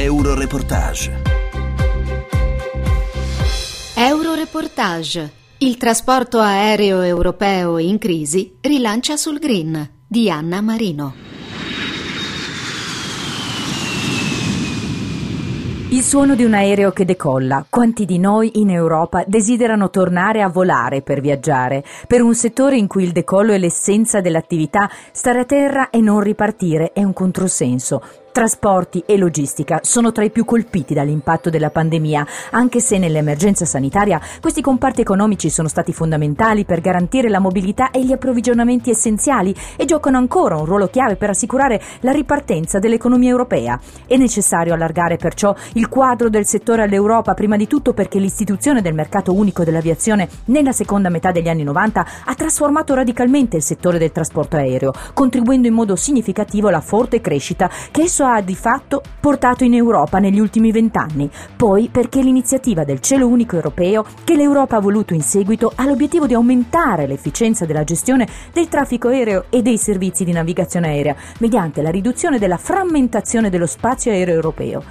Euroreportage. Euroreportage. Il trasporto aereo europeo in crisi rilancia sul green di Anna Marino. Il suono di un aereo che decolla. Quanti di noi in Europa desiderano tornare a volare per viaggiare? Per un settore in cui il decollo è l'essenza dell'attività, stare a terra e non ripartire è un controsenso. Trasporti e logistica sono tra i più colpiti dall'impatto della pandemia, anche se nell'emergenza sanitaria questi comparti economici sono stati fondamentali per garantire la mobilità e gli approvvigionamenti essenziali e giocano ancora un ruolo chiave per assicurare la ripartenza dell'economia europea. È necessario allargare perciò il quadro del settore all'Europa, prima di tutto perché l'istituzione del mercato unico dell'aviazione nella seconda metà degli anni 90 ha trasformato radicalmente il settore del trasporto aereo, contribuendo in modo significativo alla forte crescita che esso ha di fatto portato in Europa negli ultimi vent'anni, poi perché l'iniziativa del cielo unico europeo che l'Europa ha voluto in seguito ha l'obiettivo di aumentare l'efficienza della gestione del traffico aereo e dei servizi di navigazione aerea mediante la riduzione della frammentazione dello spazio aereo europeo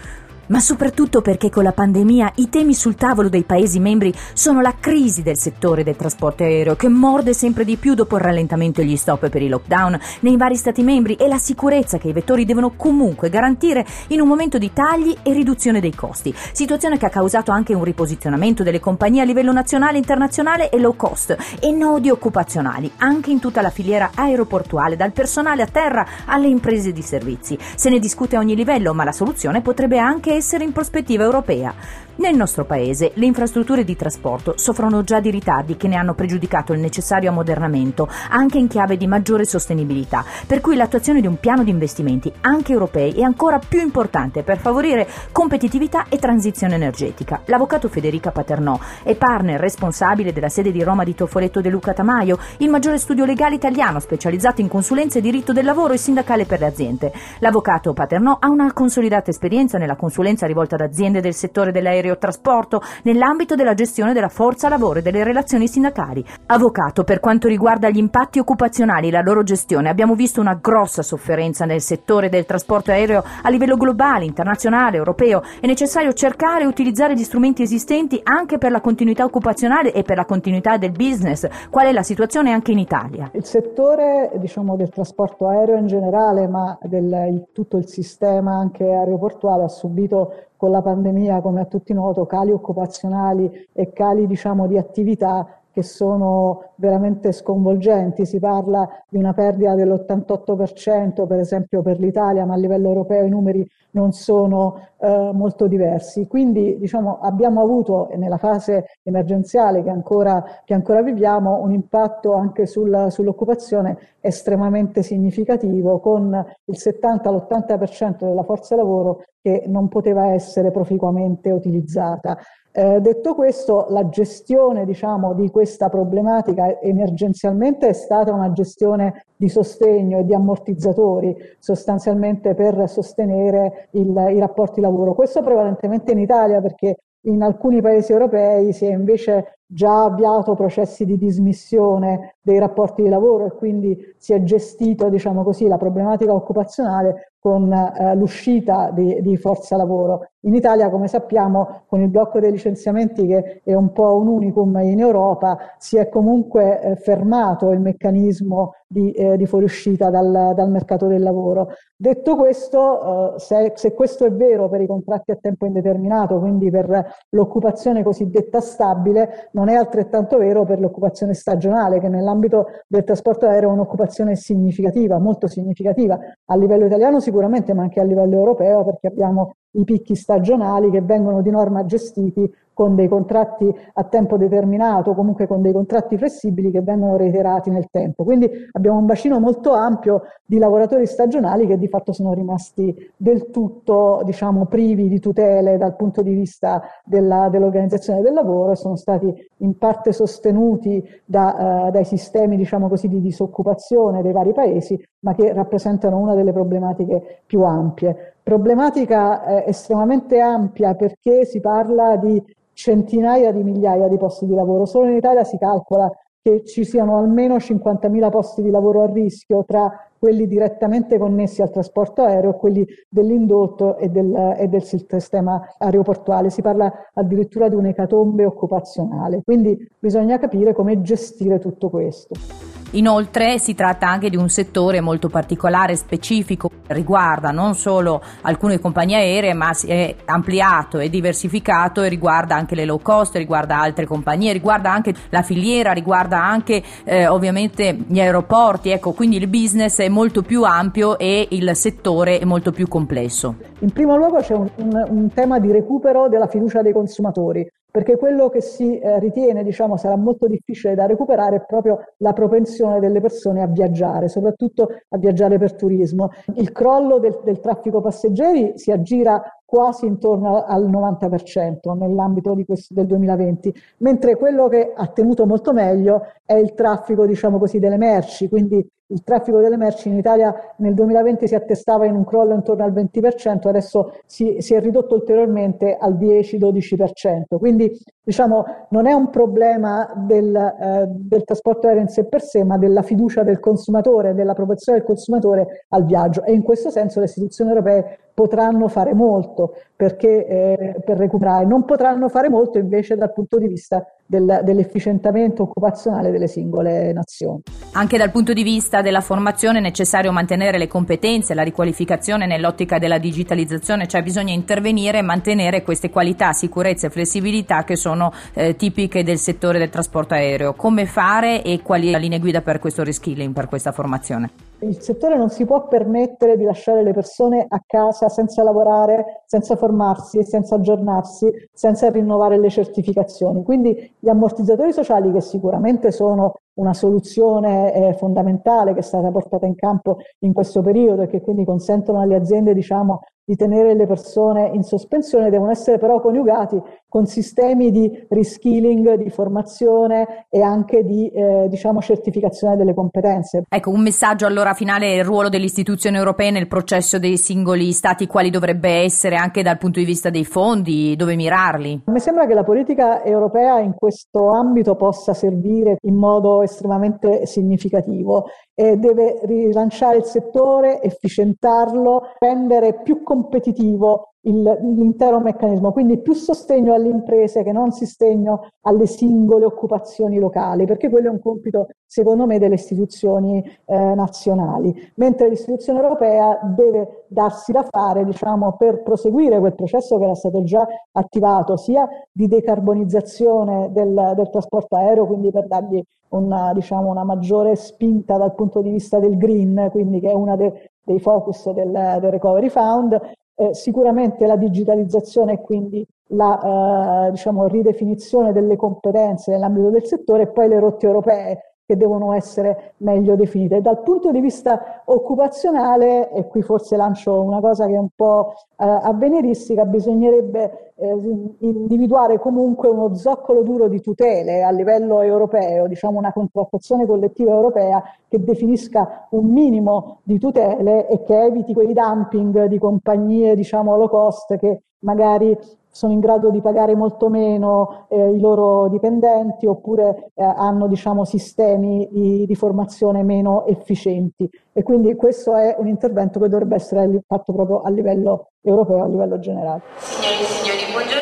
ma soprattutto perché con la pandemia i temi sul tavolo dei Paesi membri sono la crisi del settore del trasporto aereo che morde sempre di più dopo il rallentamento e gli stop per i lockdown nei vari Stati membri e la sicurezza che i vettori devono comunque garantire in un momento di tagli e riduzione dei costi, situazione che ha causato anche un riposizionamento delle compagnie a livello nazionale, internazionale e low cost e nodi occupazionali anche in tutta la filiera aeroportuale, dal personale a terra alle imprese di servizi. Se ne discute a ogni livello, ma la soluzione potrebbe anche essere in prospettiva europea. Nel nostro paese le infrastrutture di trasporto soffrono già di ritardi che ne hanno pregiudicato il necessario ammodernamento, anche in chiave di maggiore sostenibilità, per cui l'attuazione di un piano di investimenti, anche europei, è ancora più importante per favorire competitività e transizione energetica. L'avvocato Federica Paternò è partner responsabile della sede di Roma di Tofoletto De Luca Tamaio, il maggiore studio legale italiano specializzato in consulenza e diritto del lavoro e sindacale per le aziende. L'avvocato Paternò ha una consolidata esperienza nella consulenza rivolta ad aziende del settore dell'aereo trasporto nell'ambito della gestione della forza lavoro e delle relazioni sindacali. Avvocato, per quanto riguarda gli impatti occupazionali e la loro gestione, abbiamo visto una grossa sofferenza nel settore del trasporto aereo a livello globale, internazionale, europeo. È necessario cercare e utilizzare gli strumenti esistenti anche per la continuità occupazionale e per la continuità del business. Qual è la situazione anche in Italia? Il settore diciamo, del trasporto aereo in generale, ma del, tutto il sistema anche aeroportuale ha subito con la pandemia, come a tutti noto, cali occupazionali e cali diciamo, di attività che sono veramente sconvolgenti. Si parla di una perdita dell'88% per esempio per l'Italia, ma a livello europeo i numeri non sono eh, molto diversi. Quindi diciamo, abbiamo avuto nella fase emergenziale che ancora, che ancora viviamo un impatto anche sul, sull'occupazione estremamente significativo con il 70-80% della forza lavoro che non poteva essere proficuamente utilizzata. Eh, detto questo, la gestione diciamo, di questa problematica emergenzialmente è stata una gestione di sostegno e di ammortizzatori sostanzialmente per sostenere il, i rapporti lavoro. Questo prevalentemente in Italia perché in alcuni paesi europei si è invece già avviato processi di dismissione dei rapporti di lavoro e quindi si è gestito diciamo così, la problematica occupazionale con eh, l'uscita di, di, forza lavoro. In Italia, come sappiamo, con il blocco dei licenziamenti, che è un po' un unicum in Europa, si è comunque eh, fermato il meccanismo di, eh, di fuoriuscita dal, dal, mercato del lavoro. Detto questo, eh, se, se, questo è vero per i contratti a tempo indeterminato, quindi per l'occupazione cosiddetta stabile, non è altrettanto vero per l'occupazione stagionale, che nell'ambito del trasporto aereo un'occupazione significativa, molto significativa, a livello italiano sicuramente, ma anche a livello europeo, perché abbiamo i picchi stagionali che vengono di norma gestiti con dei contratti a tempo determinato, comunque con dei contratti flessibili che vengono reiterati nel tempo. Quindi abbiamo un bacino molto ampio di lavoratori stagionali che di fatto sono rimasti del tutto diciamo, privi di tutele dal punto di vista della, dell'organizzazione del lavoro e sono stati in parte sostenuti da, uh, dai sistemi diciamo così, di disoccupazione dei vari paesi, ma che rappresentano una delle problematiche più ampie. Problematica eh, estremamente ampia perché si parla di centinaia di migliaia di posti di lavoro. Solo in Italia si calcola che ci siano almeno 50.000 posti di lavoro a rischio tra quelli direttamente connessi al trasporto aereo quelli dell'indotto e del, e del sistema aeroportuale. Si parla addirittura di un'ecatombe occupazionale, quindi bisogna capire come gestire tutto questo. Inoltre si tratta anche di un settore molto particolare, specifico, riguarda non solo alcune compagnie aeree, ma si è ampliato e diversificato e riguarda anche le low cost, riguarda altre compagnie, riguarda anche la filiera, riguarda anche eh, ovviamente gli aeroporti, ecco, quindi il business è molto più ampio e il settore è molto più complesso. In primo luogo c'è un, un, un tema di recupero della fiducia dei consumatori perché quello che si eh, ritiene diciamo, sarà molto difficile da recuperare è proprio la propensione delle persone a viaggiare, soprattutto a viaggiare per turismo. Il crollo del, del traffico passeggeri si aggira quasi intorno al 90% nell'ambito questo, del 2020, mentre quello che ha tenuto molto meglio è il traffico diciamo così, delle merci, quindi il traffico delle merci in Italia nel 2020 si attestava in un crollo intorno al 20%, adesso si, si è ridotto ulteriormente al 10-12%. Quindi diciamo, non è un problema del, eh, del, trasporto aereo in sé per sé, ma della fiducia del consumatore, della propensione del consumatore al viaggio. E in questo senso le istituzioni europee potranno fare molto perché, eh, per recuperare, non potranno fare molto invece dal punto di vista del, dell'efficientamento occupazionale delle singole nazioni. Anche dal punto di vista della formazione è necessario mantenere le competenze, la riqualificazione nell'ottica della digitalizzazione, cioè bisogna intervenire e mantenere queste qualità, sicurezza e flessibilità che sono eh, tipiche del settore del trasporto aereo. Come fare e quali linee guida per questo reskilling, per questa formazione? Il settore non si può permettere di lasciare le persone a casa senza lavorare, senza formarsi, senza aggiornarsi, senza rinnovare le certificazioni. Quindi gli ammortizzatori sociali, che sicuramente sono una soluzione eh, fondamentale che è stata portata in campo in questo periodo e che quindi consentono alle aziende diciamo, di tenere le persone in sospensione, devono essere però coniugati con sistemi di reskilling, di formazione e anche di eh, diciamo, certificazione delle competenze. Ecco, un messaggio allora finale, il ruolo delle istituzioni europee nel processo dei singoli stati, quali dovrebbe essere anche dal punto di vista dei fondi, dove mirarli? Mi sembra che la politica europea in questo ambito possa servire in modo estremamente significativo e deve rilanciare il settore, efficientarlo, rendere più competitivo il, l'intero meccanismo, quindi più sostegno alle imprese che non sostegno alle singole occupazioni locali, perché quello è un compito secondo me delle istituzioni eh, nazionali, mentre l'istituzione europea deve darsi da fare diciamo, per proseguire quel processo che era stato già attivato sia di decarbonizzazione del, del trasporto aereo, quindi per dargli una, diciamo, una maggiore spinta dal punto di vista del green, quindi che è una de, dei focus del, del Recovery Fund, eh, sicuramente la digitalizzazione e quindi la eh, diciamo, ridefinizione delle competenze nell'ambito del settore e poi le rotte europee che devono essere meglio definite. Dal punto di vista occupazionale, e qui forse lancio una cosa che è un po' eh, avveniristica, bisognerebbe eh, individuare comunque uno zoccolo duro di tutele a livello europeo, diciamo una contrattazione collettiva europea che definisca un minimo di tutele e che eviti quei dumping di compagnie diciamo low cost che magari sono in grado di pagare molto meno eh, i loro dipendenti oppure eh, hanno diciamo, sistemi di, di, formazione meno efficienti e quindi questo è un intervento che dovrebbe essere fatto proprio a livello europeo, a livello generale. Signori e signori, buongiorno,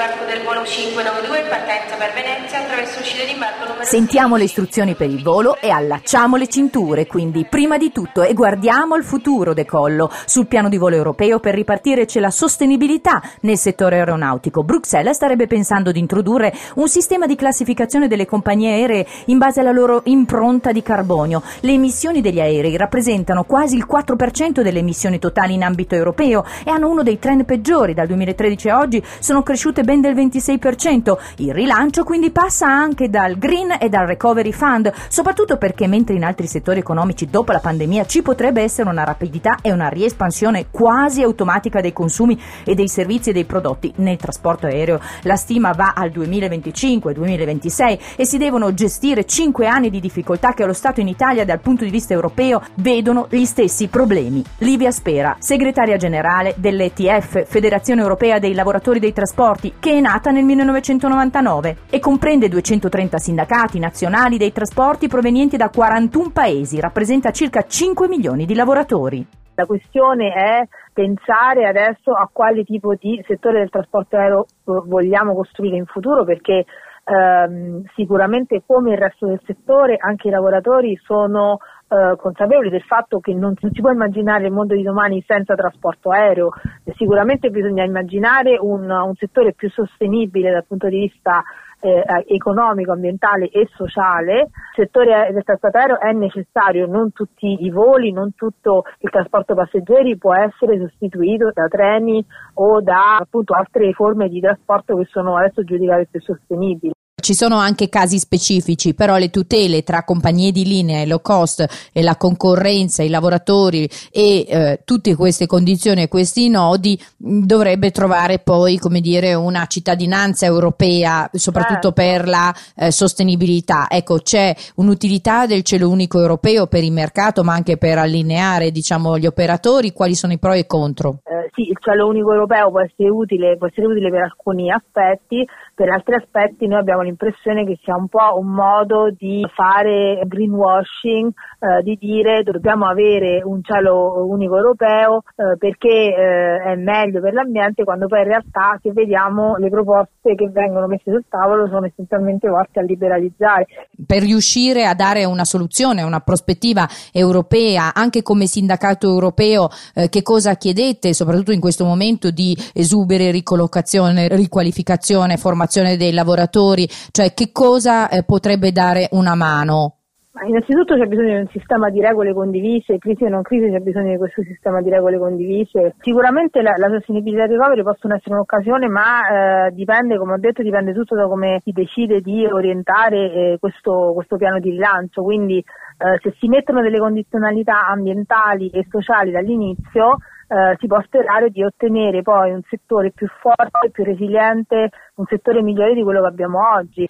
l'imbarco del volo 592, partenza per Venezia attraverso uscita d'imbarco numero Sentiamo le istruzioni per il volo e allacciamo le cinture, quindi prima di tutto e guardiamo il futuro decollo. Sul piano di volo europeo per ripartire c'è la sostenibilità nel settore aeronautico. Bruxelles starebbe pensando di introdurre un sistema di classificazione delle compagnie aeree in base alla loro impronta di carbonio. Le emissioni degli aerei rappresentano quasi il 4% delle emissioni totali in ambito europeo e hanno uno dei trend peggiori. Dal 2013 a oggi sono cresciute ben del 26%. Il rilancio quindi passa anche dal Green e dal Recovery Fund, soprattutto perché mentre in altri settori economici dopo la pandemia ci potrebbe essere una rapidità e una riespansione quasi automatica dei consumi e dei servizi e dei prodotti nel trasporto aereo, la stima va al 2025-2026 e si devono gestire 5 anni di difficoltà che allo Stato in Italia dal punto di vista europeo vedono gli stessi problemi. Livia Spera, segretaria generale dell'ETF, Federazione Europea dei Lavoratori dei Trasporti, che è nata nel nel 1999 e comprende 230 sindacati nazionali dei trasporti provenienti da 41 paesi, rappresenta circa 5 milioni di lavoratori. La questione è pensare adesso a quale tipo di settore del trasporto aereo vogliamo costruire in futuro perché ehm, sicuramente come il resto del settore anche i lavoratori sono eh, consapevoli del fatto che non, non, si può immaginare il mondo di domani senza trasporto aereo, sicuramente bisogna immaginare un, un settore più sostenibile dal punto di vista eh, economico, ambientale e sociale. Il settore del trasporto aereo è necessario, non tutti i voli, non tutto il trasporto passeggeri può essere sostituito da treni o da appunto altre forme di trasporto che sono adesso giudicate più sostenibili. Ci sono anche casi specifici, però le tutele tra compagnie di linea e low cost e la concorrenza, i lavoratori e eh, tutte queste condizioni e questi nodi mh, dovrebbe trovare poi, come dire, una cittadinanza europea, soprattutto certo. per la eh, sostenibilità. Ecco, c'è un'utilità del cielo unico europeo per il mercato, ma anche per allineare, diciamo, gli operatori. Quali sono i pro e i contro? Eh, sì, il cielo unico europeo può essere utile, può essere utile per alcuni aspetti, per altri aspetti noi abbiamo l'impressione che sia un po' un modo di fare greenwashing, eh, di dire dobbiamo avere un cielo unico europeo eh, perché eh, è meglio per l'ambiente quando poi in realtà se vediamo le proposte che vengono messe sul tavolo sono essenzialmente volte a liberalizzare. Per riuscire a dare una soluzione, una prospettiva europea, anche come sindacato europeo, eh, che cosa chiedete, soprattutto in questo momento di esubere, ricollocazione, riqualificazione, formazione dei lavoratori, cioè che cosa eh, potrebbe dare una mano? Ma innanzitutto c'è bisogno di un sistema di regole condivise, crisi o non crisi c'è bisogno di questo sistema di regole condivise. Sicuramente la, la sostenibilità dei recovery possono essere un'occasione, ma eh, dipende, come ho detto, dipende tutto da come si decide di orientare eh, questo, questo, piano di rilancio. Quindi eh, se si mettono delle condizionalità ambientali e sociali dall'inizio, eh, si può sperare di ottenere poi un settore più forte, più resiliente, un settore migliore di quello che abbiamo oggi.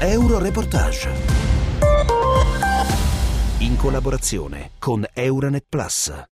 Euroreportage. In collaborazione con Euronet Plus.